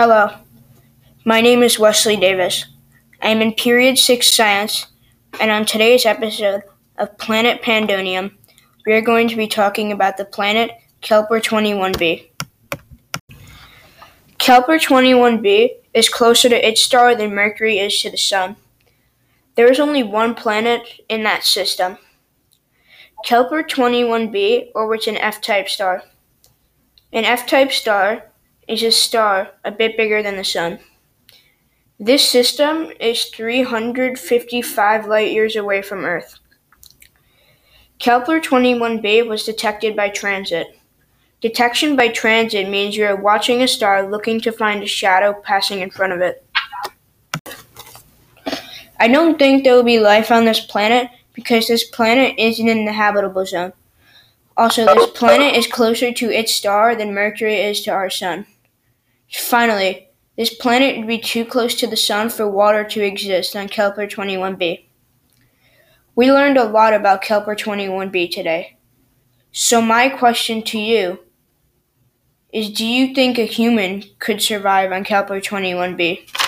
Hello, my name is Wesley Davis. I am in Period 6 Science, and on today's episode of Planet Pandonium, we are going to be talking about the planet Kepler 21b. Kepler 21b is closer to its star than Mercury is to the Sun. There is only one planet in that system. Kepler 21b orbits an F type star. An F type star is a star a bit bigger than the Sun. This system is 355 light years away from Earth. Kepler 21b was detected by transit. Detection by transit means you are watching a star looking to find a shadow passing in front of it. I don't think there will be life on this planet because this planet isn't in the habitable zone. Also, this planet is closer to its star than Mercury is to our sun. Finally, this planet would be too close to the sun for water to exist on Kepler 21b. We learned a lot about Kepler 21b today. So, my question to you is Do you think a human could survive on Kepler 21b?